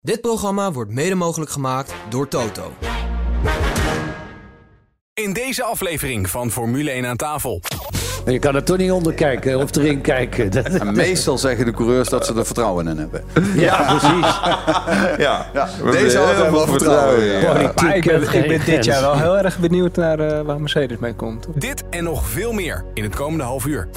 Dit programma wordt mede mogelijk gemaakt door Toto. In deze aflevering van Formule 1 aan tafel. Je kan er toch niet onder kijken of erin kijken. En meestal zeggen de coureurs dat ze er vertrouwen in hebben. Ja, precies. Ja, Deze auto hebben we vertrouwen in. Ja. Politiek Maar ik ben, ik dit jaar wel heel erg benieuwd naar eh, waar Mercedes mee komt. Dit en nog veel meer in het komende half uur.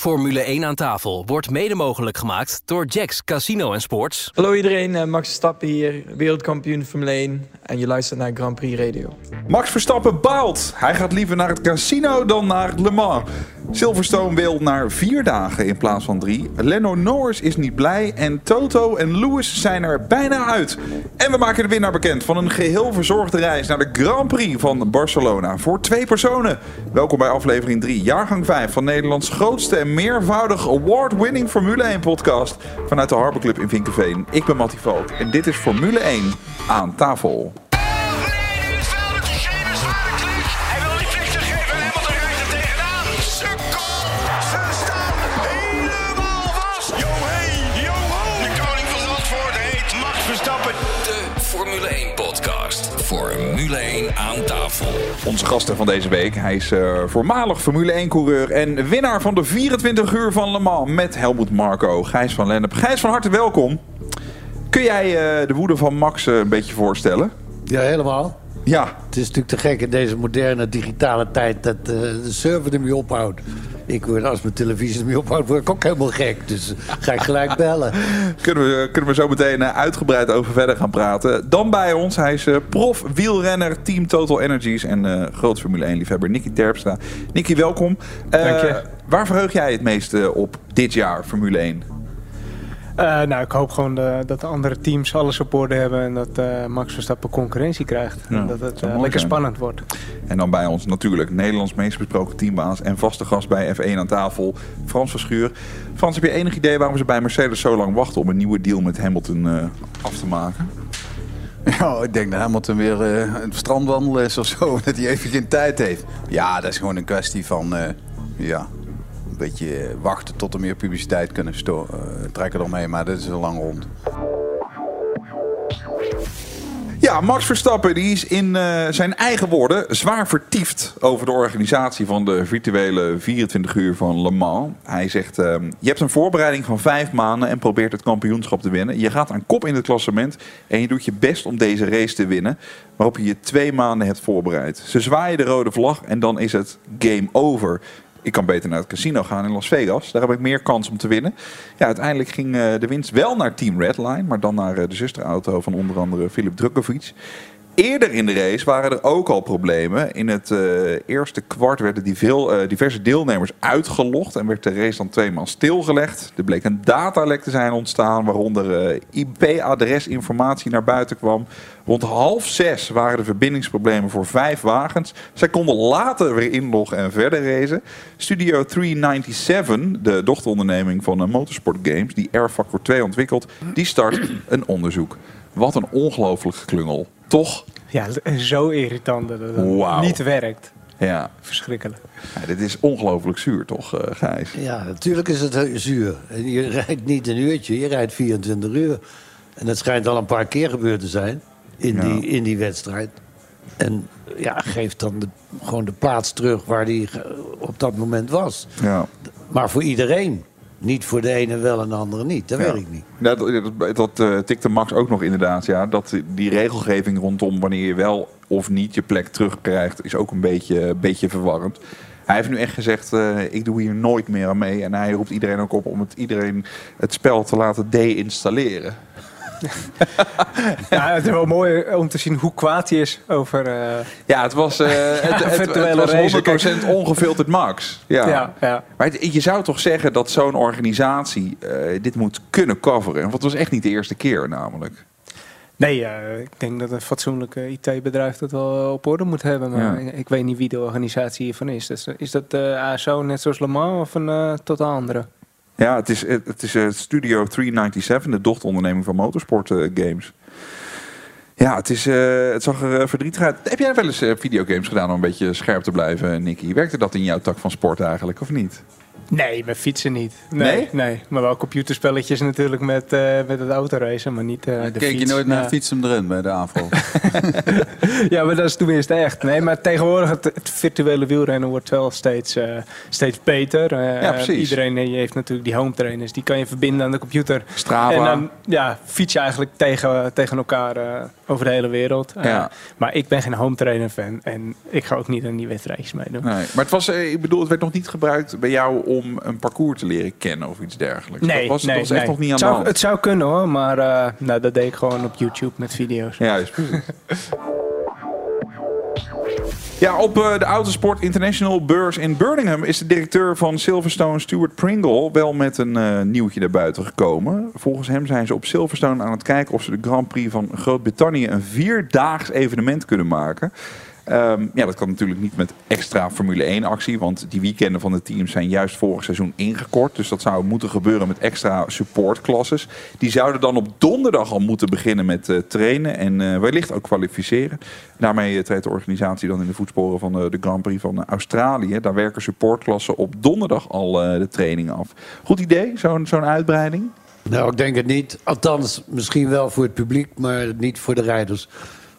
Formule 1 aan tafel wordt mede mogelijk gemaakt door Jacks Casino en Sports. Hallo iedereen, eh, Max Verstappen hier, wereldkampioen Formule 1 en je luistert naar Grand Prix Radio. Max Verstappen baalt. Hij gaat liever naar het casino dan naar Le Mans. Silverstone wil naar vier dagen in plaats van drie. Leno Norris is niet blij. En Toto en Lewis zijn er bijna uit. En we maken de winnaar bekend van een geheel verzorgde reis naar de Grand Prix van Barcelona. Voor twee personen. Welkom bij aflevering 3, jaargang 5 van Nederlands grootste en meervoudig award-winning Formule 1 podcast. Vanuit de Harbor Club in Vinkenveen. Ik ben Mattie Valk en dit is Formule 1 aan tafel. Formule 1 aan tafel. Onze gasten van deze week. Hij is eh, voormalig Formule 1-coureur en winnaar van de 24 uur van Le Mans met Helmut Marco. Gijs van Lennep. Gijs, van harte welkom. Kun jij eh, de woede van Max eh, een beetje voorstellen? Ja, helemaal. Ja, Het is natuurlijk te gek in deze moderne digitale tijd dat eh, de server ermee ophoudt. Ik word, als mijn televisie ermee ophoudt, word ik ook helemaal gek. Dus ga ik gelijk bellen. kunnen we, kunnen we zo meteen eh, uitgebreid over verder gaan praten. Dan bij ons, hij is eh, prof, wielrenner, team Total Energies en eh groot Formule 1-liefhebber Nicky Terpstra. Nicky, welkom. Eh, Dank je. Waar verheug jij het meest eh, op dit jaar Formule 1? Eh, nou, ik hoop gewoon eh, dat de andere teams alles op orde hebben en dat eh, Max Verstappen concurrentie krijgt. Ja, en dat het eh, lekker zijn. spannend wordt. En dan bij ons natuurlijk Nederlands meest besproken teambaas en vaste gast bij F1 aan tafel, Frans Verschuur. Frans, heb je enig idee waarom ze bij Mercedes zo lang wachten om een nieuwe deal met Hamilton eh, af te maken? Ja, ik denk dat Hamilton weer een strandwandel is of zo. Dat hij even geen tijd heeft. Ja, dat is gewoon een kwestie van... eh, ja, beetje wachten tot er meer publiciteit kunnen eh, trekken ermee. Maar dat is een lang rond. Ja, Max Verstappen die is in eh, zijn eigen woorden zwaar vertiefd over de organisatie van de virtuele 24 uur van Le Mans. Hij zegt, ehm, je hebt een voorbereiding van vijf maanden en probeert het kampioenschap te winnen. Je gaat aan kop in het klassement en je doet je best om deze race te winnen, waarop je je twee maanden hebt voorbereid. Ze zwaaien de rode vlag en dan is het game over. Ik kan beter naar het casino gaan in Las Vegas. Daar heb ik meer kans om te winnen. Ja, uiteindelijk ging eh, de winst wel naar Team Redline, maar dan naar eh, de zusterauto van onder andere Filip Drukovic. Eerder in de race waren er ook al problemen. In het eh, eerste kwart werden die veel, eh, diverse deelnemers uitgelogd en werd de race dan tweemaal stilgelegd. Er bleek een datalek te zijn ontstaan, waaronder eh, IP-adresinformatie naar buiten kwam. Rond half zes waren de verbindingsproblemen voor vijf wagens. Zij konden later weer inloggen en verder racen. Studio 397, de dochteronderneming van Motorsport Games, die Air Factor 2 ontwikkelt, die start een onderzoek. Wat een ongelooflijk geklungel. Toch? Ja, zo irritant dat het niet werkt. Ja. Verschrikkelijk. Ja, dit is ongelooflijk zuur, toch, eh, Gijs? Ja, natuurlijk is het zuur. En je rijdt niet een uurtje, je rijdt 24 uur. En dat schijnt al een paar keer gebeurd te zijn in, Ja. die, in die wedstrijd. En ja, geeft dan de, gewoon de plaats terug waar die op dat moment was. Ja. Maar voor iedereen. Niet voor de ene wel en de andere niet. Dat Ja. weet ik niet. Ja, dat dat, dat eh, tikte Max ook nog inderdaad. Ja, dat die regelgeving rondom wanneer je wel of niet je plek terugkrijgt, is ook een beetje, beetje verwarrend. Hij heeft nu echt gezegd, eh, ik doe hier nooit meer aan mee. En hij roept iedereen ook op om het, iedereen het spel te laten deinstalleren. Ja, het is wel mooi om te zien hoe kwaad hij is over... eh, Ja, het was, eh, het, het, het was racen. 100% ongefilterd Max. Ja. ja, ja. Maar je zou toch zeggen dat zo'n organisatie eh, dit moet kunnen coveren. Want het was echt niet de eerste keer namelijk. Nee, eh, ik denk dat een fatsoenlijk eh, IT-bedrijf dat wel eh, op orde moet hebben. Maar Ja. ik, ik weet niet wie de organisatie hiervan is. Dus, eh, is dat de ASO net zoals Le Mans of een eh, totaal andere? Ja, het is, het is eh, Studio 397, de dochteronderneming van Motorsport eh, Games. Ja, het, is, eh, het zag er verdrietig uit. Heb jij wel eens videogames gedaan om een beetje scherp te blijven, Nicky? Werkte dat in jouw tak van sport eigenlijk, of niet? Nee, met fietsen niet. Nee, Nee? nee? maar wel computerspelletjes natuurlijk met, eh, met het autoracen, maar niet eh de Keek je fiets. nooit naar Ja. fietsen erin bij de AVRO? Ja, maar dat is tenminste echt. Nee, maar tegenwoordig het, het virtuele wielrennen wordt wel steeds, eh, steeds beter. Ja, precies. Iedereen heeft natuurlijk die home trainers. Die kan je verbinden aan de computer. Strava. En dan ja, fiets je eigenlijk tegen, tegen elkaar over de hele wereld. Ja. Maar ik ben geen home trainer fan. En ik ga ook niet aan die wedstrijdjes meedoen. Nee, maar het was, ik bedoel, het werd nog niet gebruikt bij jou om een parcours te leren kennen of iets dergelijks. Nee, dat was, nee, dat was echt nee. nog niet aan het de zou, hand. Het zou kunnen hoor, maar eh, nou, dat deed ik gewoon op YouTube met video's. Ja, is precies. Ja, op eh, de Autosport International beurs in Birmingham is de directeur van Silverstone, Stuart Pringle, wel met een eh, nieuwtje naar buiten gekomen. Volgens hem zijn ze op Silverstone aan het kijken of ze de Grand Prix van Groot-Brittannië een vierdaags evenement kunnen maken. Ehm, ja, dat kan natuurlijk niet met extra Formule 1 actie, want die weekenden van de teams zijn juist vorig seizoen ingekort. Dus dat zou moeten gebeuren met extra supportklasses. Die zouden dan op donderdag al moeten beginnen met eh, trainen en eh, wellicht ook kwalificeren. Daarmee eh, treedt de organisatie dan in de voetsporen van de Grand Prix van Australië. Daar werken supportklassen op donderdag al de trainingen af. Goed idee, zo'n zo'n uitbreiding? Nou, ik denk het niet. Althans, misschien wel voor het publiek, maar niet voor de rijders.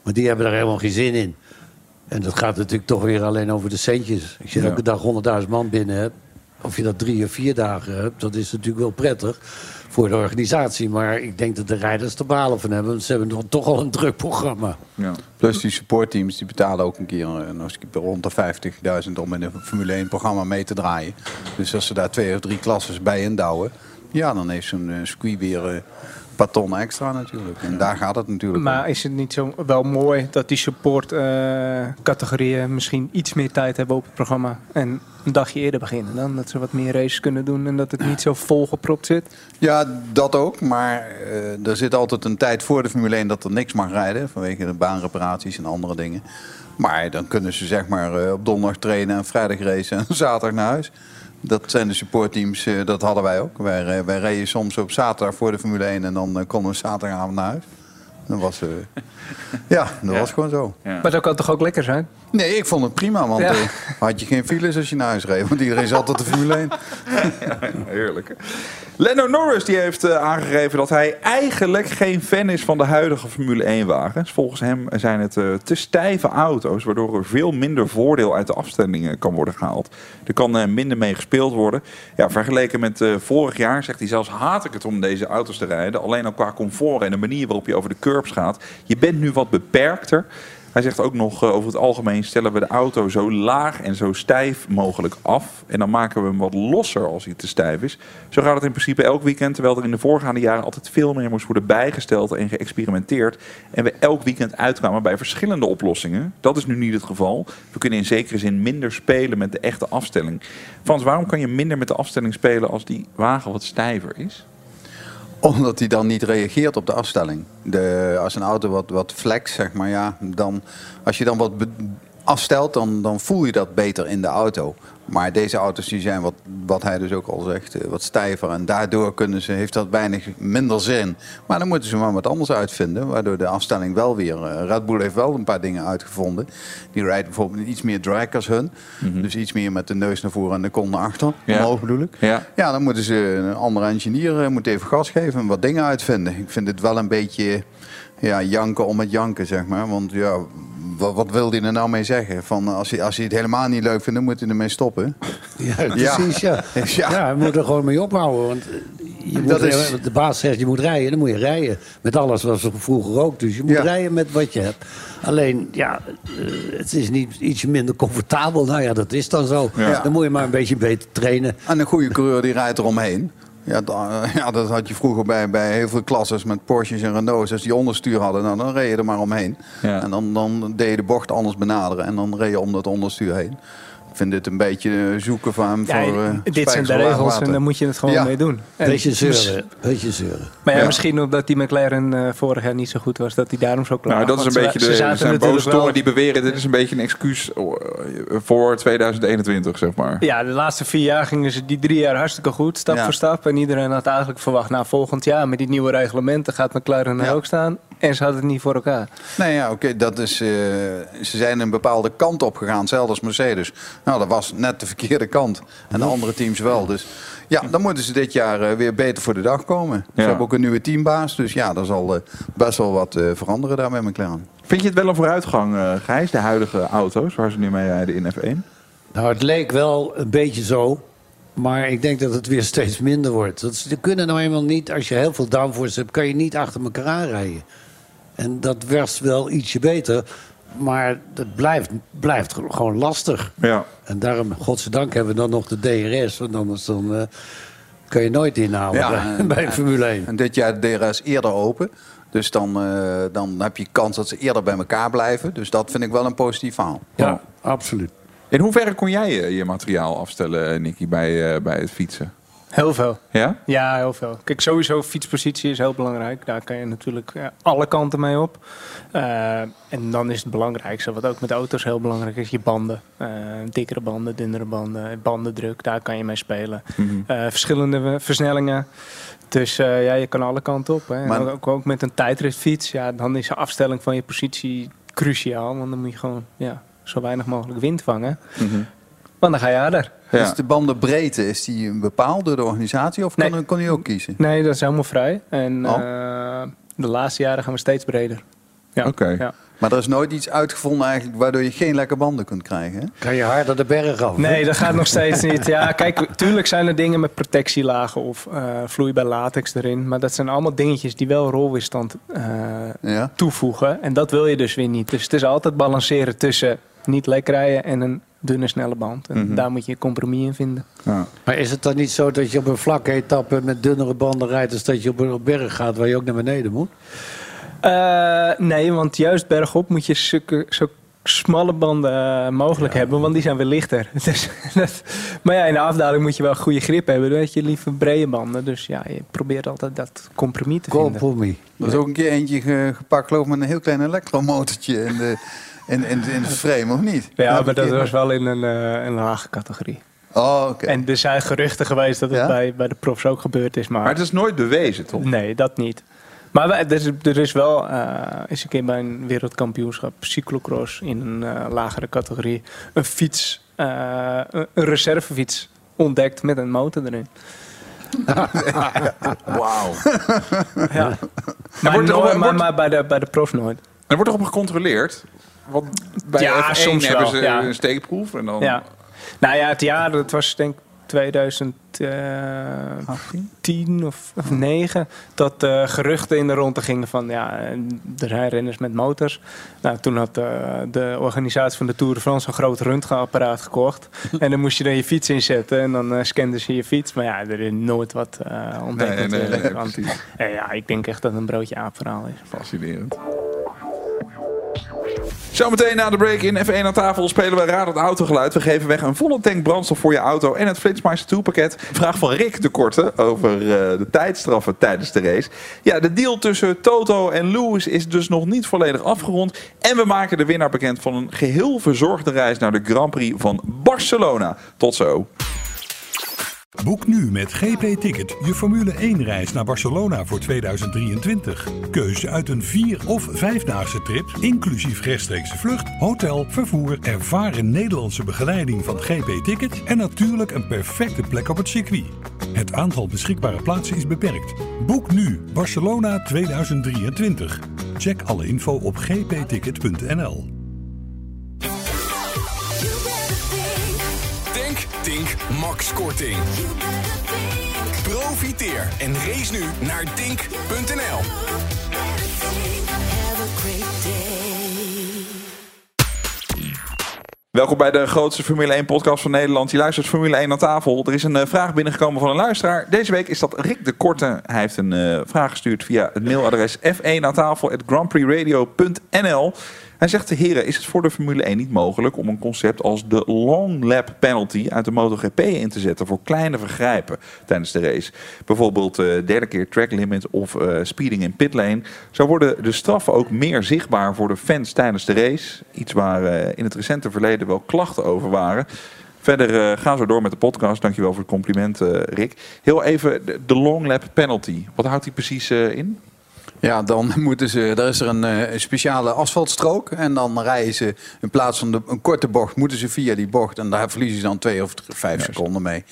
Want die hebben er helemaal geen zin in. En dat gaat natuurlijk toch weer alleen over de centjes. Als je Ja. elke dag 100.000 man binnen hebt, of je dat drie of vier dagen hebt, dat is natuurlijk wel prettig voor de organisatie. Maar ik denk dat de rijders er balen van hebben. Want ze hebben dan toch al een druk programma. Ja. Plus die supportteams die betalen ook een keer eh, keer rond de 50.000 om in een Formule 1 programma mee te draaien. Dus als ze daar twee of drie klasses bij indouwen, ja, dan heeft zo'n eh, circuit weer eh, paar ton extra natuurlijk. En daar gaat het natuurlijk om. Maar is het niet zo wel mooi dat die supportcategorieën misschien iets meer tijd hebben op het programma en een dagje eerder beginnen dan? Dat ze wat meer races kunnen doen en dat het niet zo volgepropt zit? Ja, dat ook. Maar eh, er zit altijd een tijd voor de Formule 1 dat er niks mag rijden. Vanwege de baanreparaties en andere dingen. Maar dan kunnen ze zeg maar eh, op donderdag trainen en vrijdag racen en zaterdag naar huis. Dat zijn de supportteams, eh, dat hadden wij ook. Wij, eh, wij reden soms op zaterdag voor de Formule 1 en dan eh, konden we zaterdagavond naar huis. Dat was, eh, ja, dat was gewoon zo. Maar dat kan toch ook lekker zijn? Nee, ik vond het prima, want Ja. eh, had je geen files als je naar huis reed. Want iedereen zat op de Formule 1. Heerlijk. Lando Norris die heeft eh, aangegeven dat hij eigenlijk geen fan is van de huidige Formule 1 wagens. Volgens hem zijn het eh, te stijve auto's, waardoor er veel minder voordeel uit de afstellingen kan worden gehaald. Er kan eh, minder mee gespeeld worden. Ja, vergeleken met vorig jaar zegt hij zelfs haat ik het om deze auto's te rijden. Alleen al qua comfort en de manier waarop je over de curbs gaat. Je bent nu wat beperkter. Hij zegt ook nog, eh, over het algemeen stellen we de auto zo laag en zo stijf mogelijk af. En dan maken we hem wat losser als hij te stijf is. Zo gaat het in principe elk weekend, terwijl er in de voorgaande jaren altijd veel meer moest worden bijgesteld en geëxperimenteerd. En we elk weekend uitkwamen bij verschillende oplossingen. Dat is nu niet het geval. We kunnen in zekere zin minder spelen met de echte afstelling. Frans, waarom kan je minder met de afstelling spelen als die wagen wat stijver is? Omdat hij dan niet reageert op de afstelling. De, als een auto wat, wat flex, zeg maar, ja, dan, als je dan wat afstelt, dan, dan voel je dat beter in de auto. Maar deze auto's die zijn, wat, wat hij dus ook al zegt, eh, wat stijver. En daardoor kunnen ze, heeft dat weinig minder zin. Maar dan moeten ze maar wat anders uitvinden. Waardoor de afstelling wel weer... eh, Red Bull heeft wel een paar dingen uitgevonden. Die rijdt bijvoorbeeld iets meer drag als hun. Dus iets meer met de neus naar voren en de kont naar achter. Ja. Omhoog bedoel ik. Ja. Ja, dan moeten ze een andere engineer eh, moet even gas geven en wat dingen uitvinden. Ik vind het wel een beetje ja, janken om het janken, zeg maar. Want ja, wat, wat wil hij er nou mee zeggen? Van, als, hij, als hij het helemaal niet leuk vindt, dan moet hij ermee stoppen. Ja, precies, ja. Ja. Ja, je moet er gewoon mee ophouden. Want eh, je moet, Dat is- de baas zegt, je moet rijden, dan moet je rijden. Met alles wat ze vroeger ook. Dus je moet Ja. rijden met wat je hebt. Alleen, ja, eh, het is niet iets minder comfortabel. Nou ja, dat is dan zo. Dan moet je maar een beetje beter trainen. En een goede coureur die rijdt eromheen. Ja, da- ja, dat had je vroeger bij, bij heel veel klasses met Porsches en Renaults. Als die onderstuur hadden, nou, dan reed je er maar omheen. Ja. En dan, dan deed je de bocht anders benaderen en dan reed je om dat onderstuur heen. Ik vind dit een beetje eh, zoeken van hem Ja, voor... eh, dit zijn de regels en daar moet je het gewoon Ja. mee doen. En Beetje zeuren. Beetje zeuren. Maar ja, Ja. misschien omdat die McLaren eh, vorig jaar niet zo goed was, dat hij daarom zo klaar Nou, dat is een beetje ze- de, er zijn boze tongen die beweren dit is een beetje een excuus eh, voor 2021, zeg maar. Ja, de laatste vier jaar gingen ze die drie jaar hartstikke goed, stap Ja. voor stap. En iedereen had eigenlijk verwacht, nou volgend jaar met die nieuwe reglementen gaat McLaren er Ja. ook staan. en ze hadden het niet voor elkaar. Nee, ja, oké, dat is. eh, ze zijn een bepaalde kant op gegaan, zelfs als Mercedes. Nou, dat was net de verkeerde kant. En de andere teams wel. Dus ja, dan moeten ze dit jaar eh, weer beter voor de dag komen. Ze hebben ook een nieuwe teambaas. Dus ja, daar zal eh, best wel wat eh, veranderen daar met McLaren. Vind je het wel een vooruitgang, eh Gijs, de huidige auto's waar ze nu mee rijden in F1? Nou, het leek wel een beetje zo. Maar ik denk dat het weer steeds minder wordt. Dat, ze kunnen nou eenmaal niet, als je heel veel downforce hebt, kan je niet achter elkaar aanrijden. En dat werd wel ietsje beter. Maar het blijft, blijft gewoon lastig. Ja. En daarom, godzijdank, hebben we dan nog de DRS. Want anders dan, eh, kan je nooit inhalen bij, en- Formule 1. En dit jaar de DRS eerder open. Dus dan, eh, dan heb je kans dat ze eerder bij elkaar blijven. Dus dat vind ik wel een positief verhaal. Ja, absoluut. In hoeverre kon jij je, je materiaal afstellen, Nicky, bij, eh, bij het fietsen? Heel veel. Ja? Ja, heel veel. Kijk, sowieso fietspositie is heel belangrijk. Daar kan je natuurlijk alle kanten mee op. Eh, en dan is het belangrijkste, wat ook met auto's heel belangrijk is, je banden. Eh, dikkere banden, dunnere banden, bandendruk, daar kan je mee spelen. Eh, verschillende versnellingen. Dus ja, je kan alle kanten op. Hè. En Maar- ook, ook met een tijdritfiets, ja, dan is de afstelling van je positie cruciaal. Want dan moet je gewoon ja, zo weinig mogelijk wind vangen. Want dan ga je harder. Ja. Dus de bandenbreedte, is die bepaald door de organisatie? Of Nee. kon, kon je ook kiezen? Nee, dat is helemaal vrij. En Oh. eh, de laatste jaren gaan we steeds breder. Ja. Oké. Ja. Maar er is nooit iets uitgevonden eigenlijk waardoor je geen lekke banden kunt krijgen. Hè? Kan je harder de berg af. Nee, dat gaat nog steeds niet. Ja, kijk, tuurlijk zijn er dingen met protectielagen of eh vloeibaar latex erin. Maar dat zijn allemaal dingetjes die wel rolweerstand eh, Ja. toevoegen. En dat wil je dus weer niet. Dus het is altijd balanceren tussen niet lek rijden en een dunne, snelle band. En daar moet je een compromis in vinden. Ja. Maar is het dan niet zo dat je op een vlakke etappe met dunnere banden rijdt... als dat je op een berg gaat waar je ook naar beneden moet? Eh, nee, want juist bergop moet je zulke, zo smalle banden eh, mogelijk hebben, want die zijn weer lichter. Dus, dat, maar ja, in de afdaling moet je wel goede grip hebben. Dan heb je liever brede banden. Dus ja, je probeert altijd dat compromis te vinden. Compromis. Er is ook een keer eentje ge- gepakt, geloof ik, met een heel klein elektromotortje in de, in, in, in de frame, of niet? Ja, maar dat was wel in een, eh, een lage categorie. Oh, oké. En er zijn geruchten geweest dat het Ja? bij, bij de profs ook gebeurd is. Maar, Maar het is nooit bewezen, toch? nee, dat niet. Maar wij- er is, er is wel eh eens een keer bij een wereldkampioenschap cyclocross in een eh, lagere categorie een fiets, eh, een een reservefiets ontdekt met een motor erin. Wauw. Ja. Maar, wordt er- nooit- wordt- maar, maar bij, de, bij de profs nooit. Er wordt toch op gecontroleerd? Want bij Ja, F1 soms hebben wel, ze ja. een steekproef en dan... Ja. Nou ja, het jaar, dat was denk ik 2010 of, of 9, dat eh, geruchten in de ronde gingen van ja, eh, er zijn renners met motors. Nou, toen had eh, de organisatie van de Tour de France een groot röntgenapparaat gekocht. en dan moest je er je fiets in zetten en dan eh scanden ze je fiets. Maar ja, er is nooit wat eh ontdekt. Nee, nee, nee, eh, ja, ik denk echt dat het een broodje aap verhaal is. Fascinerend. Zometeen na de break in F1 aan tafel spelen we Raad het Autogeluid. We geven weg een volle tank brandstof voor je auto en het Flitsmeister 2 pakket. Vraag van Rick de Korte over eh, de tijdstraffen tijdens de race. Ja, de deal tussen Toto en Lewis is dus nog niet volledig afgerond. En we maken de winnaar bekend van een geheel verzorgde reis naar de Grand Prix van Barcelona. Tot zo. Boek nu met GP Ticket je Formule 1 reis naar Barcelona voor 2023. Keuze uit een 4 of 5-daagse trip, inclusief rechtstreekse vlucht, hotel, vervoer, ervaren Nederlandse begeleiding van GP Ticket en natuurlijk een perfecte plek op het circuit. Het aantal beschikbare plaatsen is beperkt. Boek nu Barcelona 2023. Check alle info op gpticket.nl. Tink, Max Korting. Profiteer en race nu naar tink.nl. Welkom bij de grootste Formule 1 podcast van Nederland. Je luistert Formule 1 aan tafel. Er is een eh, vraag binnengekomen van een luisteraar. Deze week is dat Rick de Korte. Hij heeft een eh, vraag gestuurd via het mailadres f1 aan tafel. Hij zegt, heren, is het voor de Formule 1 niet mogelijk om een concept als de long lap penalty uit de MotoGP in te zetten voor kleine vergrijpen tijdens de race? Bijvoorbeeld eh derde keer track limit of eh, speeding in pitlane. Zo worden de straffen ook meer zichtbaar voor de fans tijdens de race. Iets waar eh, in het recente verleden wel klachten over waren. Verder gaan we door met de podcast. Dankjewel voor het compliment, Rick. Heel even, de, de long lap penalty. Wat houdt die precies in? Ja, dan moeten ze. Er is er een, eh, een speciale asfaltstrook. En dan rijden ze in plaats van de, een korte bocht, moeten ze via die bocht. En daar verliezen ze dan twee of drie- vijf seconden mee.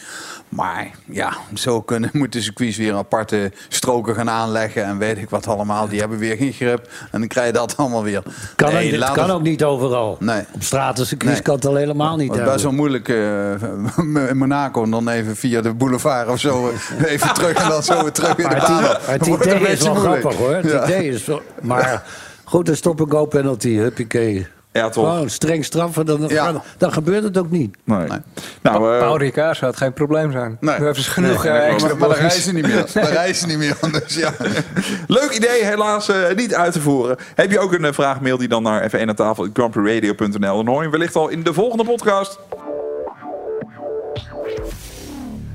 Maar ja, zo kunnen, moeten circuits weer aparte stroken gaan aanleggen. En weet ik wat allemaal. Die hebben weer geen grip. En dan krijg je dat allemaal weer. Kan, Nee, ook, kan ook niet overal. Nee. Op stratencircuits Nee. kan het al helemaal niet Het is best wel moeilijk eh, in Monaco dan even via de boulevard of zo eh, even terug en dan zo weer terug in de baan. het, het idee is wel moeilijk. grappig hoor. Het Ja. idee is wel, maar goed, een stop-and-go penalty, huppakee. Ja, toch? Gewoon streng straffen, dan, Ja. dan, dan gebeurt het ook niet. Nee. Nou, eh, Paul Ricard zou het geen probleem zijn. Nee. Nu hebben ze genoeg Nee, eh, extra maar dan bochtjes. reizen ze niet meer. Dan reizen ze niet meer. Dus ja. Leuk idee, helaas eh, niet uit te voeren. Heb je ook een eh, vraag, mail die dan naar F1 aan tafel, grandprixradio.nl. Dan hoor je hem wellicht al in de volgende podcast.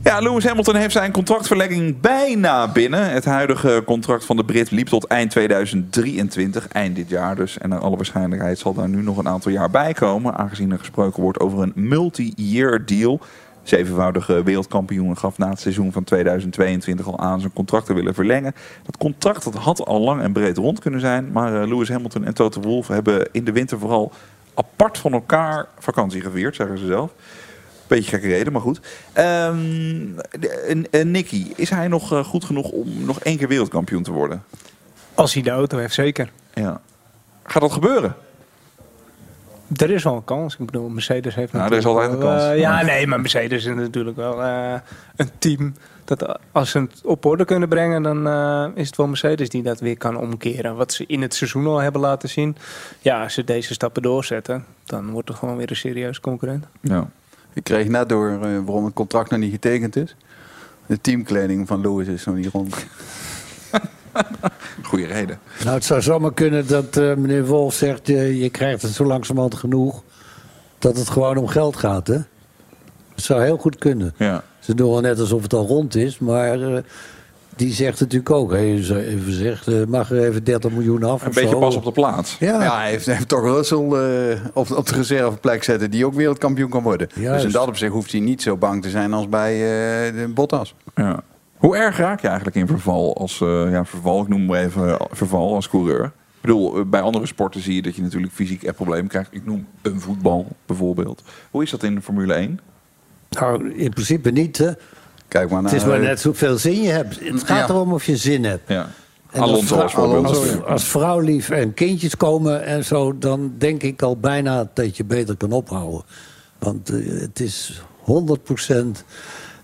Ja, Lewis Hamilton heeft zijn contractverlenging bijna binnen. Het huidige contract van de Brit liep tot eind 2023, eind dit jaar dus. En naar alle waarschijnlijkheid zal daar nu nog een aantal jaar bij komen, aangezien er gesproken wordt over een multi-year deal. Zevenvoudige wereldkampioen gaf na het seizoen van 2022 al aan zijn contract te willen verlengen. Dat contract dat had al lang en breed rond kunnen zijn. Maar eh, Lewis Hamilton en Toto Wolff hebben in de winter vooral apart van elkaar vakantie gevierd, zeggen ze zelf. Beetje gekke reden, maar goed. Ehm, en Nicky, is hij nog eh, goed genoeg om nog één keer wereldkampioen te worden? Als hij de auto heeft, zeker. Ja. Gaat dat gebeuren? Er is wel een kans. Ik bedoel, Mercedes heeft Nou, er is altijd een kans. eh, ja, nee, maar Mercedes is natuurlijk wel eh, een team. Dat als ze het op orde kunnen brengen, dan is het wel Mercedes die dat weer kan omkeren. Wat ze in het seizoen al hebben laten zien. Ja, als ze deze stappen doorzetten, dan wordt het gewoon weer een serieus concurrent. Ja. Ik kreeg net door eh, waarom het contract nog niet getekend is. De teamkleding van Lewis is nog niet rond. Goeie reden. Nou, het zou zomaar kunnen dat eh, meneer Wolf zegt... eh, je krijgt het zo langzamerhand genoeg... dat het gewoon om geld gaat, hè? Het zou heel goed kunnen. Ja. Ze doen wel net alsof het al rond is, maar... die zegt natuurlijk ook, even zegt, eh, mag er even 30 miljoen af Een of beetje zo. pas op de plaats. Ja, Ja, hij heeft, hij heeft toch Russell eh, op, op de reserveplek zetten die ook wereldkampioen kan worden. Juist. Dus in dat opzicht hoeft hij niet zo bang te zijn als bij eh, de Bottas. Ja. Hoe erg raak je eigenlijk in verval als eh, ja, verval? Ik noem maar even verval als coureur. Ik bedoel, bij andere sporten zie je dat je natuurlijk fysiek echt problemen krijgt. Ik noem een voetbal bijvoorbeeld. Hoe is dat in de Formule 1? nou, in principe niet, hè. Kijk maar naar... Het is maar net hoeveel zin je hebt. Het gaat erom of je zin hebt. Ja. En Alonso als, als vrou- voorbeeld. als, als vrouwlief en kindjes komen en zo, dan denk ik al bijna dat je beter kan ophouden. Want eh, het is 100%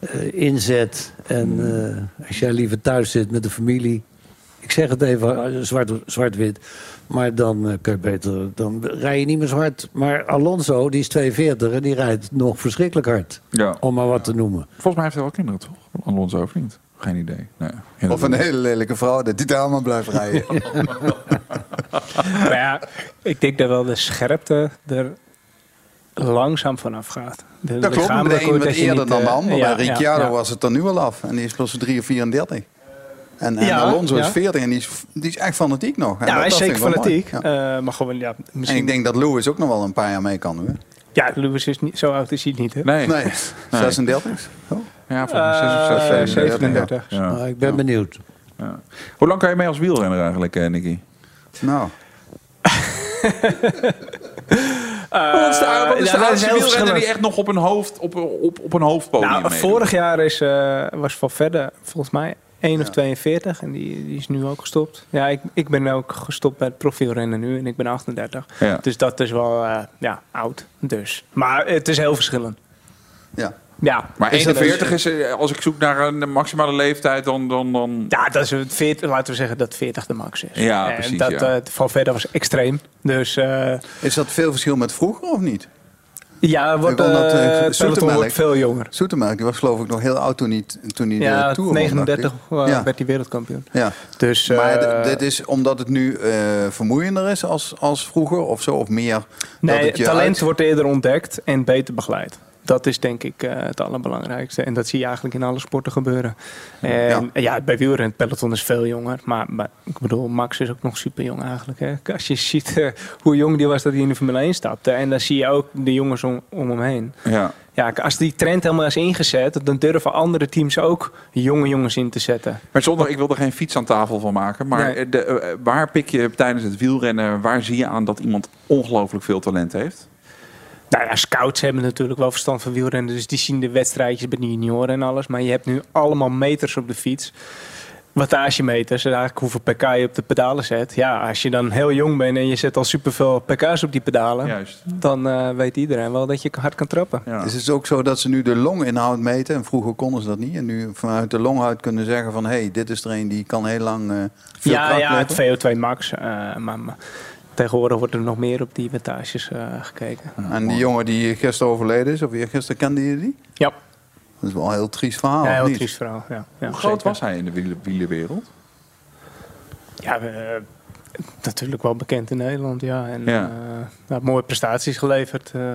eh, inzet. En eh, als jij liever thuis zit met de familie. Ik zeg het even eh, zwart- zwart-wit. maar dan eh, kun je beter. Dan rij je niet meer zo hard. Maar Alonso, die is 42 en die rijdt nog verschrikkelijk hard. Ja. Om maar wat te noemen. Volgens mij heeft hij wel kinderen, toch? Alonso of niet? Geen idee. Nee, Of een hele lelijke vrouw, dat die daar allemaal blijft rijden. Maar ja, ik denk dat wel de scherpte er langzaam vanaf gaat. De Dat klopt, de een wat eerder niet, dan de eh, ander. ja, bij ja, Ricciardo ja. was het er nu al af. En die is pas 3 of 34. En, en Ja, Alonso is ja. 40 en die is, die is echt fanatiek nog. En Ja, dat- hij is dat zeker fanatiek. Ja. eh, maar gewoon, ja, En misschien... ik denk dat Lewis ook nog wel een paar jaar mee kan. Hoor. Ja, Lewis is niet, zo oud is hij niet, hè? Nee. Nee, 36. Oh. Ja, volgens mij Eh, 36, 37. Ja. Maar ik ben benieuwd. Ja. Hoe lang kan je mee als wielrenner eigenlijk, eh, Nicky? Nou, Wat is de, wat is ja, de is wielrenner die echt nog op een, hoofd, op, op, op een hoofdpodium Nou, vorig jaar is, eh, was Van Verder volgens mij 1 of 42 en die, die is nu ook gestopt. Ja, ik, ik ben ook gestopt bij het profielrennen nu en ik ben 38. Ja. Dus dat is wel eh, ja, oud. Dus. Maar het is heel verschillend. ja. Ja, Maar is dat 41 is, eh, als ik zoek naar een maximale leeftijd, dan... dan, dan... Ja, dat is het 40, laten we zeggen dat 40 de max is. Ja, en precies, Dat, ja. Van Verder was extreem. Dus Is dat veel verschil met vroeger of niet? Ja, wordt, dat, eh, eh, peloton wordt veel jonger. Zoetemelk, die was geloof ik nog heel oud toen hij, toen hij de Ja, Tour dacht 39 ik. eh, Ja. werd hij wereldkampioen. Ja. Dus, Maar eh, d- dit is omdat het nu eh, vermoeiender is als, als vroeger of zo? Of meer? dat Nee, het je talent uit- wordt eerder ontdekt en beter begeleid. Dat is denk ik eh, het allerbelangrijkste. En dat zie je eigenlijk in alle sporten gebeuren. En ja, bij wielrennen, het peloton is veel jonger. Maar, maar ik bedoel, Max is ook nog super jong eigenlijk. Hè? Als je ziet eh, hoe jong die was dat hij in de Formule 1 stapte. En dan zie je ook de jongens om, om hem heen. Ja. Ja, als die trend helemaal is ingezet, dan durven andere teams ook jonge jongens in te zetten. Maar zonder, ik wil er geen fiets aan tafel van maken. Maar Nee. de, eh, waar pik je tijdens het wielrennen, waar zie je aan dat iemand ongelooflijk veel talent heeft? Nou ja, scouts hebben natuurlijk wel verstand van wielrennen. Dus die zien de wedstrijdjes bij de junioren en alles. Maar je hebt nu allemaal meters op de fiets. Wattagemeters, en eigenlijk hoeveel pk je op de pedalen zet. Ja, als je dan heel jong bent en je zet al superveel pk's op die pedalen... Juist. dan eh, weet iedereen wel dat je hard kan trappen. Ja. Is het ook zo dat ze nu de longinhoud meten? En vroeger konden ze dat niet. En nu vanuit de longinhoud kunnen zeggen van... hé, hey, dit is er een die kan heel lang eh veel ja, kracht ja, het leveren. VO2 max. eh, maar, maar tegenwoordig wordt er nog meer op die wattages eh, gekeken. En die jongen die gisteren overleden is, of gisteren kende je die? Ja, Dat is wel een heel triest verhaal, ja heel niet? triest verhaal. Ja, ja, Hoe groot zeker. was hij in de wielen- wielerwereld? Ja, eh, natuurlijk wel bekend in Nederland, ja. En Ja. nou, mooie prestaties geleverd. eh.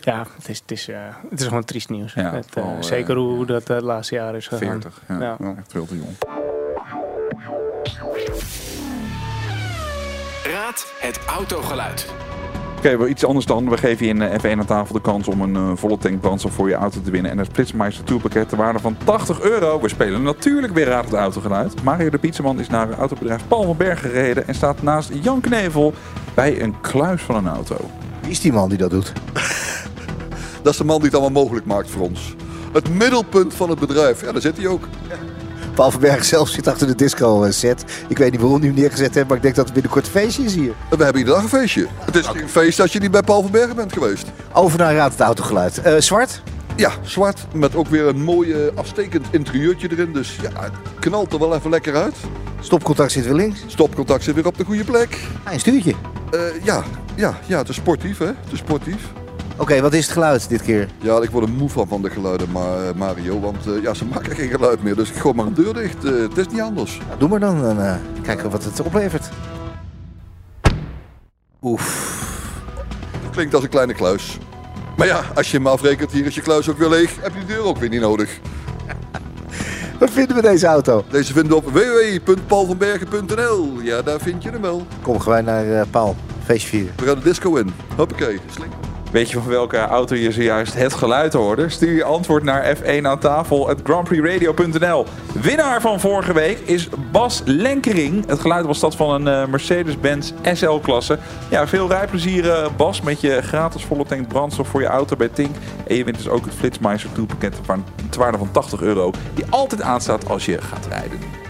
ja, het is, het, is, eh, het is gewoon triest nieuws. Ja, Het, eh, vooral, eh, zeker hoe dat eh, het laatste jaar is gegaan. 40. Ja, Ja. echt veel te jong. Raad het autogeluid. Oké, wel iets anders dan. We geven je in eh, F1 aan tafel de kans om een eh, volle tank brandstof voor je auto te winnen. En het Flitsmeister Tourpakket ter waarde van 80 euro. We spelen natuurlijk weer Raad het Autogeluid. Mario de Pizzaman is naar autobedrijf Paul van Berg gereden. En staat naast Jan Knevel bij een kluis van een auto. Wie is die man die dat doet? Dat is de man die het allemaal mogelijk maakt voor ons. Het middelpunt van het bedrijf. Ja, daar zit hij ook. Paul van Berg zelf zit achter de disco-set. Ik weet niet waarom hij hem neergezet heeft, maar ik denk dat het binnenkort een feestje is hier. We hebben iedere dag een feestje. Het is geen feest als je niet bij Paul van Bergen bent geweest. Over naar Raad het Autogeluid. Eh, zwart? Ja, zwart met ook weer een mooi eh, afstekend interieurtje erin. Dus ja, het knalt er wel even lekker uit. Stopcontact zit weer links. Stopcontact zit weer op de goede plek. Ah, een stuurtje. Eh, ja, ja, ja, het is sportief hè. Het is sportief. Oké, wat is het geluid dit keer? Ja, ik word er moe van van de geluiden, maar, eh, Mario. Want eh, ja, ze maken geen geluid meer. Dus ik gooi maar een deur dicht. Eh, het is niet anders. Nou, doe maar dan. Dan eh, kijken wat het oplevert. Oef. Klinkt als een kleine kluis. Maar ja, als je hem afrekent, hier is je kluis ook weer leeg. Heb je die deur ook weer niet nodig. Wat vinden we deze auto? Deze vinden we op www.paulvanbergen.nl. Ja, daar vind je hem wel. Kom gewoon naar Paul. Feestje vieren. We gaan de disco in. Hoppakee, slink. Weet je van welke auto je zojuist het geluid hoorde? Stuur je antwoord naar F1 aan tafel at grandprixradio.nl. Winnaar van vorige week is Bas Lenkering. Het geluid was dat van een eh, Mercedes-Benz SL-klasse. Ja, veel rijplezier eh, Bas met je gratis volle tank brandstof voor je auto bij Tink. En je wint dus ook het Flitsmeister tourpakket van ter waarde van 80 euro. Die altijd aanstaat als je gaat rijden.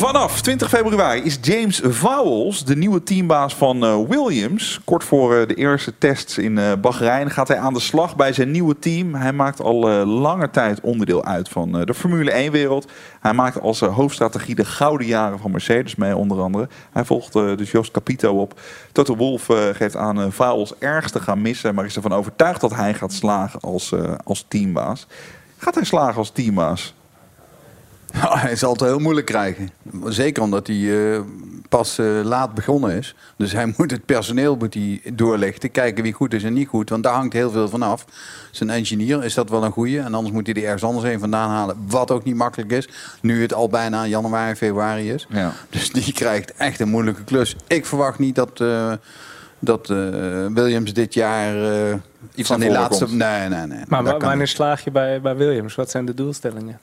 Vanaf 20 februari is James Vowles de nieuwe teambaas van eh, Williams. Kort voor eh, de eerste tests in eh, Bahrein gaat hij aan de slag bij zijn nieuwe team. Hij maakt al lange tijd onderdeel uit van de Formule 1-wereld. Hij maakt als hoofdstrategie de gouden jaren van Mercedes mee, onder andere. Hij volgt dus Joost Capito op. Toto Wolff geeft aan uh, Vowles erg te gaan missen, maar is ervan overtuigd dat hij gaat slagen als, als teambaas. Gaat hij slagen als teambaas? Ja, hij zal het heel moeilijk krijgen. Zeker omdat hij eh, pas eh, laat begonnen is. Dus hij moet het personeel moet hij doorlichten. Kijken wie goed is en niet goed. Want daar hangt heel veel van af. Zijn engineer, is dat wel een goeie? En anders moet hij er ergens anders een vandaan halen. Wat ook niet makkelijk is. Nu het al bijna januari, februari is. Ja. Dus die krijgt echt een moeilijke klus. Ik verwacht niet dat... eh, dat eh, Williams dit jaar eh, Iets van die laatste... komt. Nee, nee, nee. Maar wanneer slaag je bij, bij Williams? Wat zijn de doelstellingen?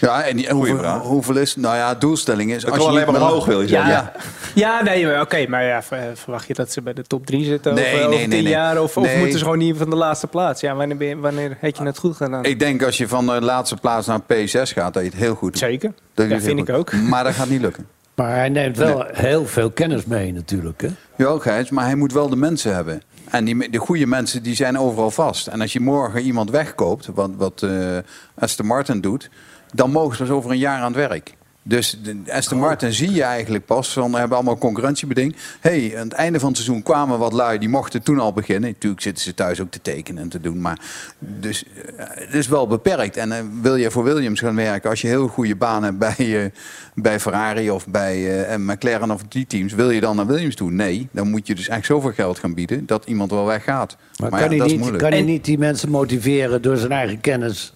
Ja, en die, hoeveel, vraag. hoeveel is... Nou ja, doelstelling is... Als kan je alleen maar omhoog, wil je zeggen. Ja, Ja, nee, oké. maar ja, ver- verwacht je dat ze bij de top 3 zitten Nee, over, nee, over nee, tien nee. jaar? Of, of moeten ze gewoon niet van de laatste plaats? Ja, wanneer, ben je- wanneer heb je het goed gedaan? Ik denk als je van de laatste plaats naar P6 gaat, dat je het heel goed Zeker. Dat vind ik ook. Maar dat gaat niet lukken. Maar hij neemt wel heel veel kennis mee natuurlijk. Hè? Ja, Gijs, maar hij moet wel de mensen hebben. En die, de goede mensen die zijn overal vast. En als je morgen iemand wegkoopt, wat, wat eh Aston Martin doet... dan mogen ze dus over een jaar aan het werk. Dus de Aston Martin zie je eigenlijk pas. Van, we hebben allemaal concurrentiebeding. hey, aan het einde van het seizoen kwamen wat lui. Die mochten toen al beginnen. Natuurlijk zitten ze thuis ook te tekenen en te doen. Maar dus, eh, het is wel beperkt. En eh, wil je voor Williams gaan werken... als je heel goede baan hebt bij, eh, bij Ferrari of bij eh, McLaren of die teams... wil je dan naar Williams toe? Nee. Dan moet je dus echt zoveel geld gaan bieden... dat iemand wel weggaat. Maar, Maar, kan, ja, hij dat is niet, moeilijk. kan hij niet die mensen motiveren door zijn eigen kennis?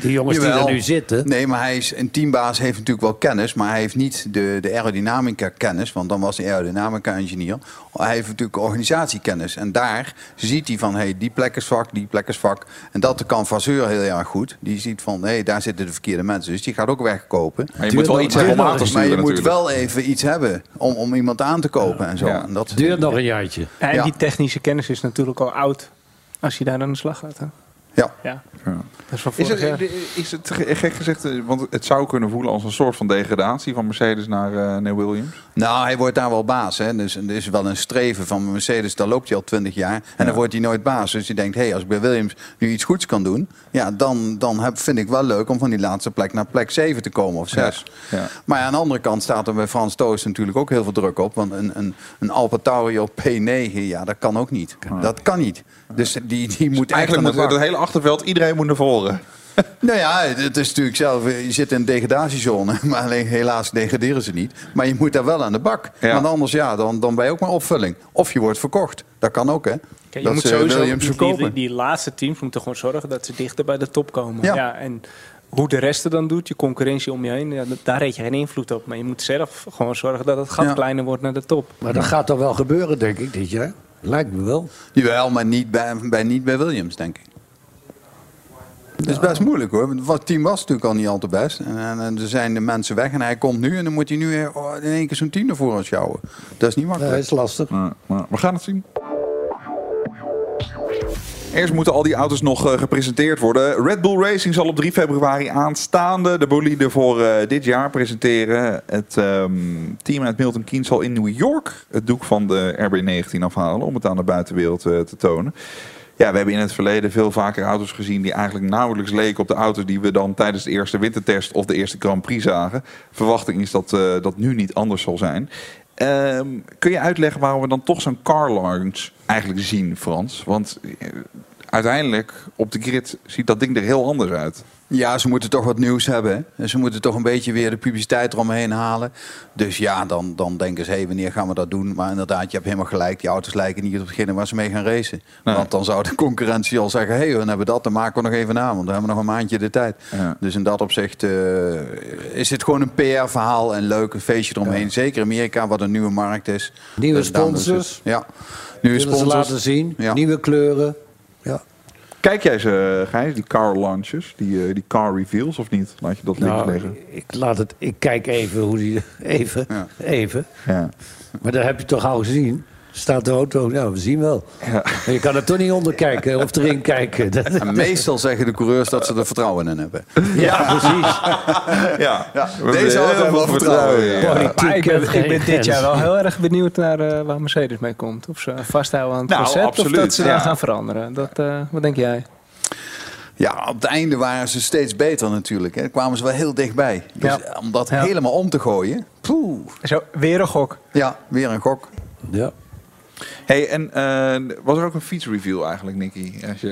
Die jongens die er nu zitten. Nee, maar hij is een teambaas heeft natuurlijk wel kennis, maar hij heeft niet de, de aerodynamica kennis, want dan was hij aerodynamica engineer. Hij heeft natuurlijk organisatiekennis en daar ziet hij van, hey, die plek is vak, die plek is vak. En dat kan Vasseur heel erg goed. Die ziet van, hey, daar zitten de verkeerde mensen, dus die gaat ook wegkopen. Maar je moet wel iets hebben om aan te Maar je moet wel even iets hebben om, om iemand aan te kopen en zo. En dat Duurt nog een jaartje. En Ja. die technische kennis is natuurlijk al oud als je daar aan de slag gaat. Hè? Ja. ja. Ja. Dat is van Is het, is het ge- gek gezegd, eh, want het zou kunnen voelen als een soort van degradatie van Mercedes naar, eh naar Williams? Nou, hij wordt daar wel baas. Hè? Dus er is wel een streven van Mercedes, daar loopt hij al twintig jaar. En dan wordt hij nooit baas. Dus je denkt, hé, hey, als ik bij Williams nu iets goeds kan doen... Ja, dan, dan heb, vind ik wel leuk om van die laatste plek naar plek 7 te komen of 6. Ja. Maar ja, aan de andere kant staat er bij Frans Toos natuurlijk ook heel veel druk op. Want een, een, een Alfa Tauri op P9, ja, dat kan ook niet. Dat kan niet. Dus die, die moet aan Eigenlijk moet het hele achterveld, iedereen moet naar voren. Nou ja, het is natuurlijk zelf, je zit in een degradatiezone, maar alleen helaas degraderen ze niet. Maar je moet daar wel aan de bak. Ja. Want anders ja, dan, dan ben je ook maar opvulling. Of je wordt verkocht. Dat kan ook hè. Kijk, je dat moet ze sowieso, Williams die, verkopen. die, die laatste teams moeten gewoon zorgen dat ze dichter bij de top komen. Ja. Ja. en hoe de rest er dan doet, je concurrentie om je heen, ja, daar reed je geen invloed op. Maar je moet zelf gewoon zorgen dat het gat Ja. kleiner wordt naar de top. Maar dat gaat toch wel gebeuren, denk ik, dit jaar? Lijkt me wel. Jawel, maar niet bij, bij, niet bij Williams, denk ik. Het is best moeilijk hoor. want Het team was natuurlijk al niet al te best. En, en, en er zijn de mensen weg en hij komt nu en dan moet hij nu oh, in één keer zo'n team ervoor ons sjouwen. Dat is niet makkelijk. Dat is lastig. Maar, maar we gaan het zien. Eerst moeten al die auto's nog eh, gepresenteerd worden. Red Bull Racing zal op 3 februari aanstaande de bolide voor eh, dit jaar presenteren. Het ehm, team uit Milton Keynes zal in New York het doek van de RB19 afhalen om het aan de buitenwereld eh, te tonen. Ja, we hebben in het verleden veel vaker auto's gezien die eigenlijk nauwelijks leken op de auto's die we dan tijdens de eerste wintertest of de eerste Grand Prix zagen. Verwachting is dat eh, dat nu niet anders zal zijn. Ehm, kun je uitleggen waarom we dan toch zo'n car launch eigenlijk zien, Frans? Want eh, uiteindelijk op de grid ziet dat ding er heel anders uit. Ja, ze moeten toch wat nieuws hebben. Ze moeten toch een beetje weer de publiciteit eromheen halen. Dus ja, dan, dan denken ze, hé, wanneer gaan we dat doen? Maar inderdaad, je hebt helemaal gelijk. Die auto's lijken niet op hetgene waar ze mee gaan racen. Nee. Want dan zou de concurrentie al zeggen, hé, hey, we hebben dat, dan maken we nog even na. Want dan hebben we nog een maandje de tijd. Ja. Dus in dat opzicht eh, is het gewoon een PR-verhaal en leuk, een feestje eromheen. Zeker Amerika, wat een nieuwe markt is. Nieuwe Dus sponsors. Ja, nieuwe sponsors. laten zien. Ja. Nieuwe kleuren. Ja. Kijk jij ze, Gijs, die car launches, die, eh, die car reveals of niet? Laat je dat links Nou, liggen. ik, laat het, ik kijk even hoe die. Even. Ja. Even. Ja. Maar dat heb je toch al gezien? Staat de auto? Nou, we zien wel. Ja. Je kan er toch niet onder kijken of erin kijken. En meestal zeggen de coureurs dat ze er vertrouwen in hebben. ja, precies. Ja, We Deze hebben auto heel wel veel vertrouwen. Maar ik ben, ik ben dit jaar wel heel erg benieuwd naar eh, waar Mercedes mee komt. Of ze vasthouden aan het Nou, concept absoluut, of dat ze ja. daar gaan veranderen. Dat, eh, wat denk jij? Ja, op het einde waren ze steeds beter natuurlijk. Hè. Kwamen ze wel heel dichtbij. Dus Ja. om dat Ja. helemaal om te gooien. Poeh. Zo, weer een gok. Ja, weer een gok. Ja. Hey, en eh, was er ook een fietsreview eigenlijk, Nicky? Als je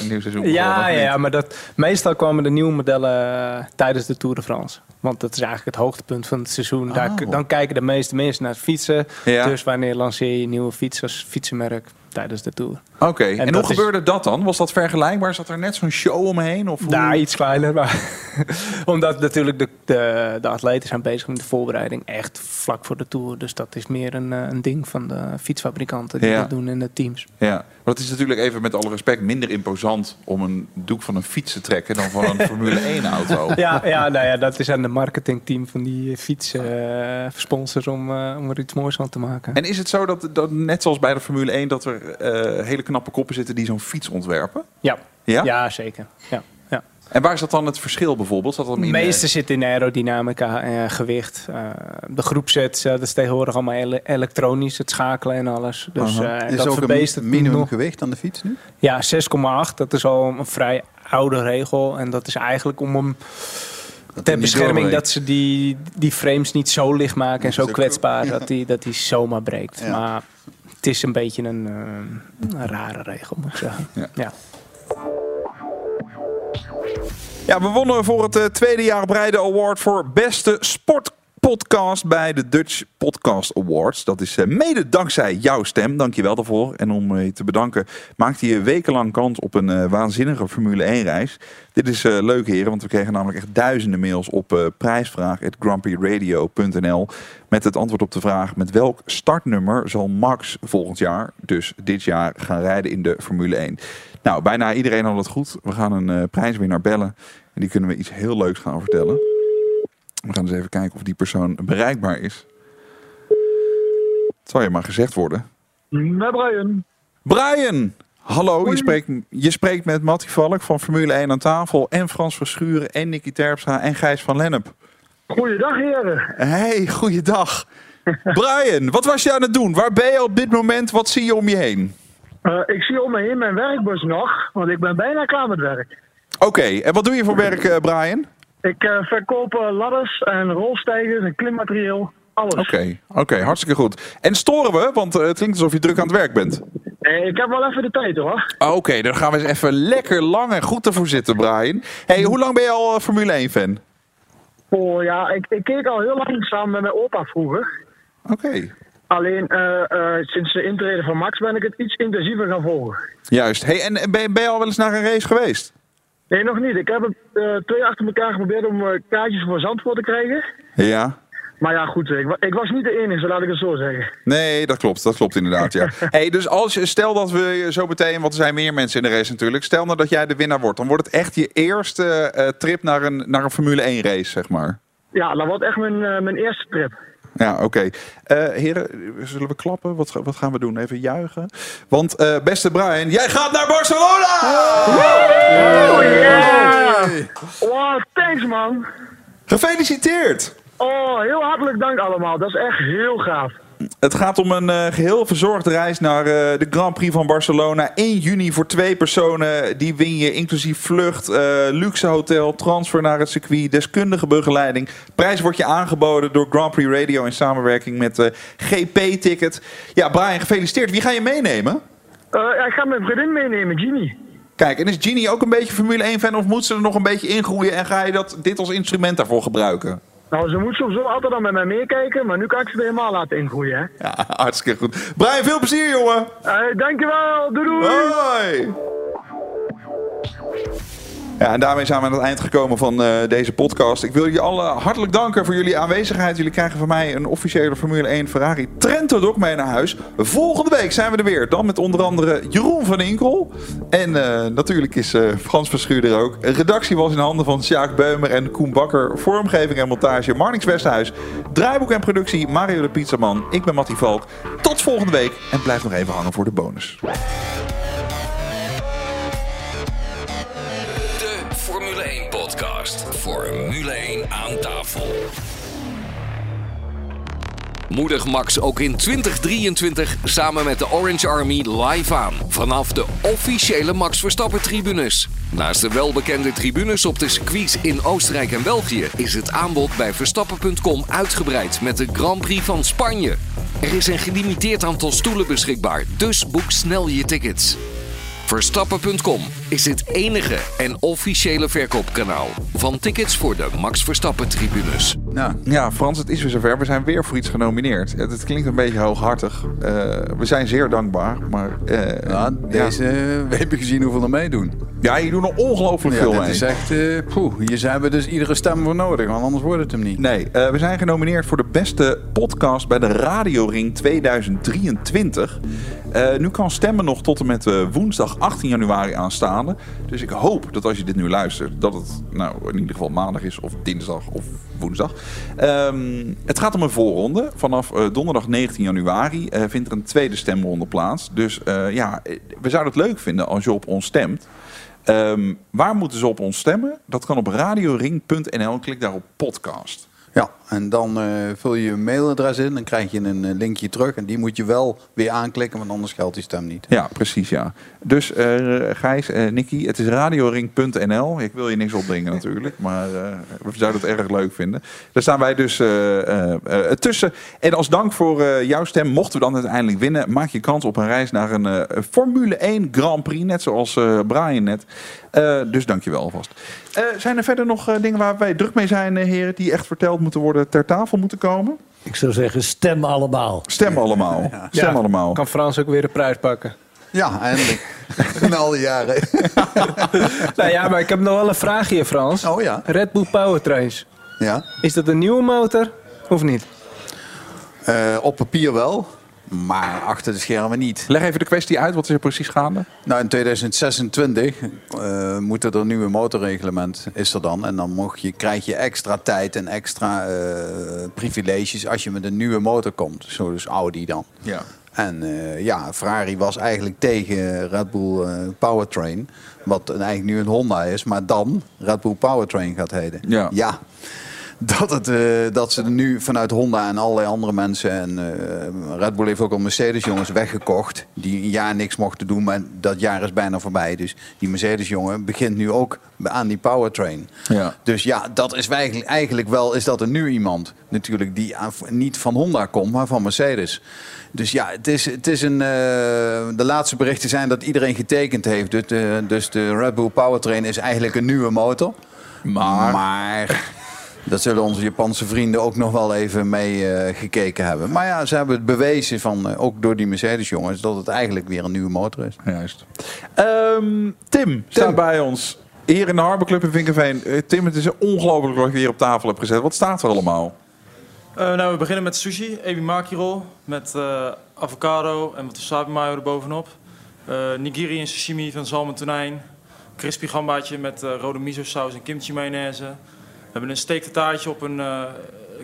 een nieuw seizoen begon, Ja, ja, maar dat, meestal kwamen de nieuwe modellen eh, tijdens de Tour de France. Want dat is eigenlijk het hoogtepunt van het seizoen. Daar, Oh. dan kijken de meeste mensen naar fietsen. Ja. Dus wanneer lanceer je een nieuwe fiets als fietsenmerk tijdens de Tour? Oké, en, hoe dat is- gebeurde dat dan? Was dat vergelijkbaar? Zat er net zo'n show omheen? Of hoe? Daar iets kleiner. Maar omdat natuurlijk de, de, de atleten zijn bezig met de voorbereiding echt vlak voor de Tour. Dus dat is meer een, eh, een ding van de fietsfabrikanten die Ja. dat doen in de teams. Ja, maar het is natuurlijk even met alle respect minder imposant om een doek van een fiets te trekken dan van een Formule 1 auto. Ja, ja, nou ja, dat is aan de marketingteam van die fietssponsors om, eh, om er iets moois van te maken. En is het zo dat, dat net zoals bij de Formule 1 dat er eh, hele knappe koppen zitten die zo'n fiets ontwerpen? Ja, Ja? ja? zeker. Ja, ja. En waar is dat dan het verschil bijvoorbeeld? Zat dat in, eh, meeste zit in aerodynamica en gewicht. Eh, de groepset, eh, dat is tegenwoordig allemaal ele- elektronisch, het schakelen en alles. Dus eh, Is dat ook verbeest een het minimum nog. gewicht aan de fiets nu? Ja, 6,8. Dat is al een vrij oude regel. En dat is eigenlijk om hem Ter bescherming dat ze die, die frames niet zo licht maken en zo Zo- kwetsbaar dat die, dat die zomaar breekt. Ja. Maar het is een beetje een, eh, een rare regel, moet ik zeggen. Ja. Ja. Ja, we wonnen voor het eh, tweede jaar op rij de award voor beste sportpodcast bij de Dutch Podcast Awards. Dat is eh, mede dankzij jouw stem. Dank je wel daarvoor. En om eh, je te bedanken maakte je wekenlang kans op een eh, waanzinnige Formule 1 reis. Dit is leuk heren, want we kregen namelijk echt duizenden mails op eh prijsvraag.grumpyradio.nl met het antwoord op de vraag met welk startnummer zal Max volgend jaar, dus dit jaar, gaan rijden in de Formule 1. Nou, bijna iedereen had het goed. We gaan een prijswinnaar bellen. En die kunnen we iets heel leuks gaan vertellen. We gaan eens even kijken of die persoon bereikbaar is. Het zal je maar gezegd worden. Met Brian. Brian! Hallo, je spreekt, je spreekt met Mattie Valk van Formule 1 aan tafel. En Frans Verschuren en Nicky Terpstra en Gijs van Lennep. Goeiedag heren. Hey, goeiedag. Brian, wat was je aan het doen? Waar ben je op dit moment? Wat zie je om je heen? Eh, ik zie om me heen mijn werkbus nog, want ik ben bijna klaar met werk. Oké, en wat doe je voor werk, eh, Brian? Ik eh, verkoop eh, ladders en rolstijgers en klimmaterieel. Alles. Oké, oké, hartstikke goed. En storen we? Want eh, het klinkt alsof je druk aan het werk bent. Eh, ik heb wel even de tijd hoor. Ah, Oké, dan gaan we eens even lekker lang en goed ervoor zitten, Brian. Hey, hoe lang ben je al Formule 1 fan? Oh ja, ik, ik keek al heel lang samen met mijn opa vroeger. Oké. Alleen sinds de intrede van Max ben ik het iets intensiever gaan volgen. Juist. Hey, en en ben, ben je al wel eens naar een race geweest? Nee, nog niet. Ik heb het eh, twee achter elkaar geprobeerd om eh, kaartjes voor Zandvoort te krijgen. Ja. Maar ja, goed, ik, ik was niet de enige, laat ik het zo zeggen. Nee, dat klopt. Dat klopt inderdaad, ja. Hey, dus als je, stel dat we zo meteen, want er zijn meer mensen in de race natuurlijk. Stel nou dat jij de winnaar wordt. Dan wordt het echt je eerste eh, trip naar een, naar een Formule 1 race, zeg maar. Ja, dat wordt echt mijn, mijn eerste trip. Ja, oké. Eh, heren, zullen we klappen? Wat, wat gaan we doen? Even juichen. Want eh, beste Brian, jij gaat naar Barcelona! Oh yeah! Wow, thanks man. Gefeliciteerd! Oh, heel hartelijk dank allemaal. Dat is echt heel gaaf. Het gaat om een eh, geheel verzorgde reis naar eh, de Grand Prix van Barcelona. 1 juni voor twee personen. Die win je inclusief vlucht, eh, luxe hotel, transfer naar het circuit, deskundige begeleiding. Prijs wordt je aangeboden door Grand Prix Radio in samenwerking met GP-ticket. Ja, Brian, gefeliciteerd. Wie ga je meenemen? Ja, ik ga mijn vriendin meenemen, Ginny. Kijk, en is Ginny ook een beetje Formule 1-fan of moet ze er nog een beetje ingroeien en ga je dat, dit als instrument daarvoor gebruiken? Nou, ze moet sowieso altijd al met mij meekijken, maar nu kan ik ze er helemaal laten ingroeien, hè. Ja, hartstikke goed. Brian, veel plezier, jongen! Hey, dankjewel, doei doei! Hoi! Ja, en daarmee zijn we aan het eind gekomen van eh, deze podcast. Ik wil jullie allen hartelijk danken voor jullie aanwezigheid. Jullie krijgen van mij een officiële Formule 1 Ferrari Trento mee naar huis. Volgende week zijn we er weer. Dan met onder andere Jeroen van Inkel. En eh, natuurlijk is eh, Frans Verschuur er ook. Redactie was in handen van Sjaak Beumer en Koen Bakker. Vormgeving en montage Marnix Westhuis. Draaiboek en productie Mario de Pizzaman. Ik ben Mattie Valk. Tot volgende week. En blijf nog even hangen voor de bonus. Formule 1 aan tafel. Moedig Max ook in 2023 samen met de Orange Army live aan. Vanaf de officiële Max Verstappen tribunes. Naast de welbekende tribunes op de circuits in Oostenrijk en België... is het aanbod bij Verstappen.com uitgebreid met de Grand Prix van Spanje. Er is een gelimiteerd aantal stoelen beschikbaar, dus boek snel je tickets. Verstappen.com is het enige en officiële verkoopkanaal van tickets voor de Max Verstappen tribunes. Nou, ja, Frans, het is weer zover. We zijn weer voor iets genomineerd. Het, het klinkt een beetje hooghartig. Eh, we zijn zeer dankbaar, maar... eh, Ja, deze, we hebben gezien hoeveel er meedoen. Ja, je doet er ongelooflijk Ja, veel dit mee. is echt, eh, poeh, hier zijn we dus iedere stem voor nodig, want anders wordt het hem niet. Nee, eh, we zijn genomineerd voor de beste podcast bij de Radioring 2023. Eh, nu kan stemmen nog tot en met eh, woensdag 18 januari Dus ik hoop dat als je dit nu luistert, dat het nou in ieder geval maandag is of dinsdag of woensdag. Ehm, het gaat om een voorronde. Vanaf eh, donderdag 19 januari eh, vindt er een tweede stemronde plaats. Dus eh, ja, we zouden het leuk vinden als je op ons stemt. Ehm, waar moeten ze op ons stemmen? Dat kan op radioring.nl. Klik daar op podcast. Ja, En dan eh, vul je je mailadres in. Dan krijg je een eh, linkje terug. En die moet je wel weer aanklikken, want anders geldt die stem niet. Ja, precies, ja. Dus eh Gijs, eh Nicky, het is radioring.nl. Ik wil je niks opdringen natuurlijk, maar we zouden het erg leuk vinden. Daar staan wij dus tussen. En als dank voor jouw stem, mochten we dan uiteindelijk winnen, maak je kans op een reis naar een Formule 1 Grand Prix, net zoals Brian net. Dus dank je wel alvast. Zijn er verder nog dingen waar wij druk mee zijn, heren, die echt verteld moeten worden, ter tafel moeten komen? Ik zou zeggen, stem allemaal. Stem allemaal. Stem allemaal. Kan Frans ook weer een prijs pakken. Ja, eindelijk. Na al die jaren. nou ja, maar ik heb nog wel een vraagje, Frans. Oh ja. Red Bull Powertrains. Ja. Is dat een nieuwe motor of niet? Eh, op papier wel, maar achter de schermen niet. Leg even de kwestie uit, wat is er precies gaande? Nou, in 2026 eh moet er een nieuwe motorreglement is er dan. En dan mocht je, krijg je extra tijd en extra eh, privileges als je met een nieuwe motor komt. Zo dus Audi dan. Ja. En eh, ja, Ferrari was eigenlijk tegen Red Bull Powertrain. Wat eigenlijk nu een Honda is, maar dan Red Bull Powertrain gaat heten. Ja. Dat, het, eh, dat ze nu vanuit Honda en allerlei andere mensen... en eh, Red Bull heeft ook al Mercedes-jongens weggekocht... die een jaar niks mochten doen, maar dat jaar is bijna voorbij. Dus die Mercedes-jongen begint nu ook aan die powertrain. Ja. Dus ja, dat is eigenlijk, eigenlijk wel is dat er nu iemand natuurlijk die aan- niet van Honda komt, maar van Mercedes. Dus ja, het is, het is een. eh, de laatste berichten zijn dat iedereen getekend heeft. Dus de, dus de Red Bull Powertrain is eigenlijk een nieuwe motor. Maar. Maar. Dat zullen onze Japanse vrienden ook nog wel even mee eh, gekeken hebben. Maar ja, ze hebben het bewezen van, eh, ook door die Mercedes-jongens, dat het eigenlijk weer een nieuwe motor is. Juist. Ehm, Tim staat bij ons. Hier in de Harbor Club in Vinkenveen. Eh, Tim, het is ongelooflijk wat je hier op tafel hebt gezet. Wat staat er allemaal? Eh, nou, we beginnen met sushi, ebimaki roll met eh, avocado en wat wasabi mayo erbovenop. Eh nigiri en sashimi van zalm en tonijn. Crispy gambaatje met rode miso saus en kimchi mayonaise. We hebben een steektartaartje op een eh,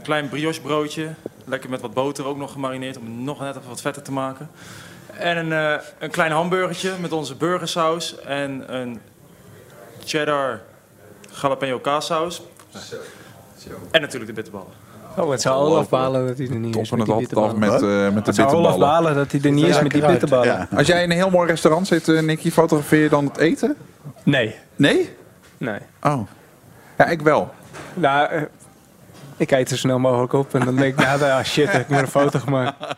klein brioche broodje. Lekker met wat boter ook nog gemarineerd om het nog net even wat vetter te maken. En een, eh, een klein hamburgertje met onze burgersaus en een cheddar jalapeno kaassaus. En natuurlijk de bitterballen. Oh, het zou Olaf balen dat hij er niet is Toppen met het die altijd af met, bitterballen. eh, met de Het zou Olaf bitterballen. balen dat hij er niet is met die bitterballen. Als jij in een heel mooi restaurant zit, eh, Nicky, fotografeer je dan het eten? Nee. Nee? Nee. Oh. Ja, ik wel. Nou, eh, ik eet er snel mogelijk op en dan denk ik, nou, ah shit, heb ik maar een foto gemaakt.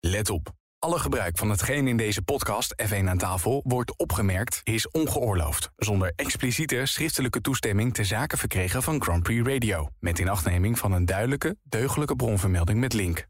Let op. Alle gebruik van hetgeen in deze podcast F1 aan tafel wordt opgemerkt is ongeoorloofd. Zonder expliciete schriftelijke toestemming te zaken verkregen van Grand Prix Radio. Met inachtneming van een duidelijke, deugdelijke bronvermelding met link.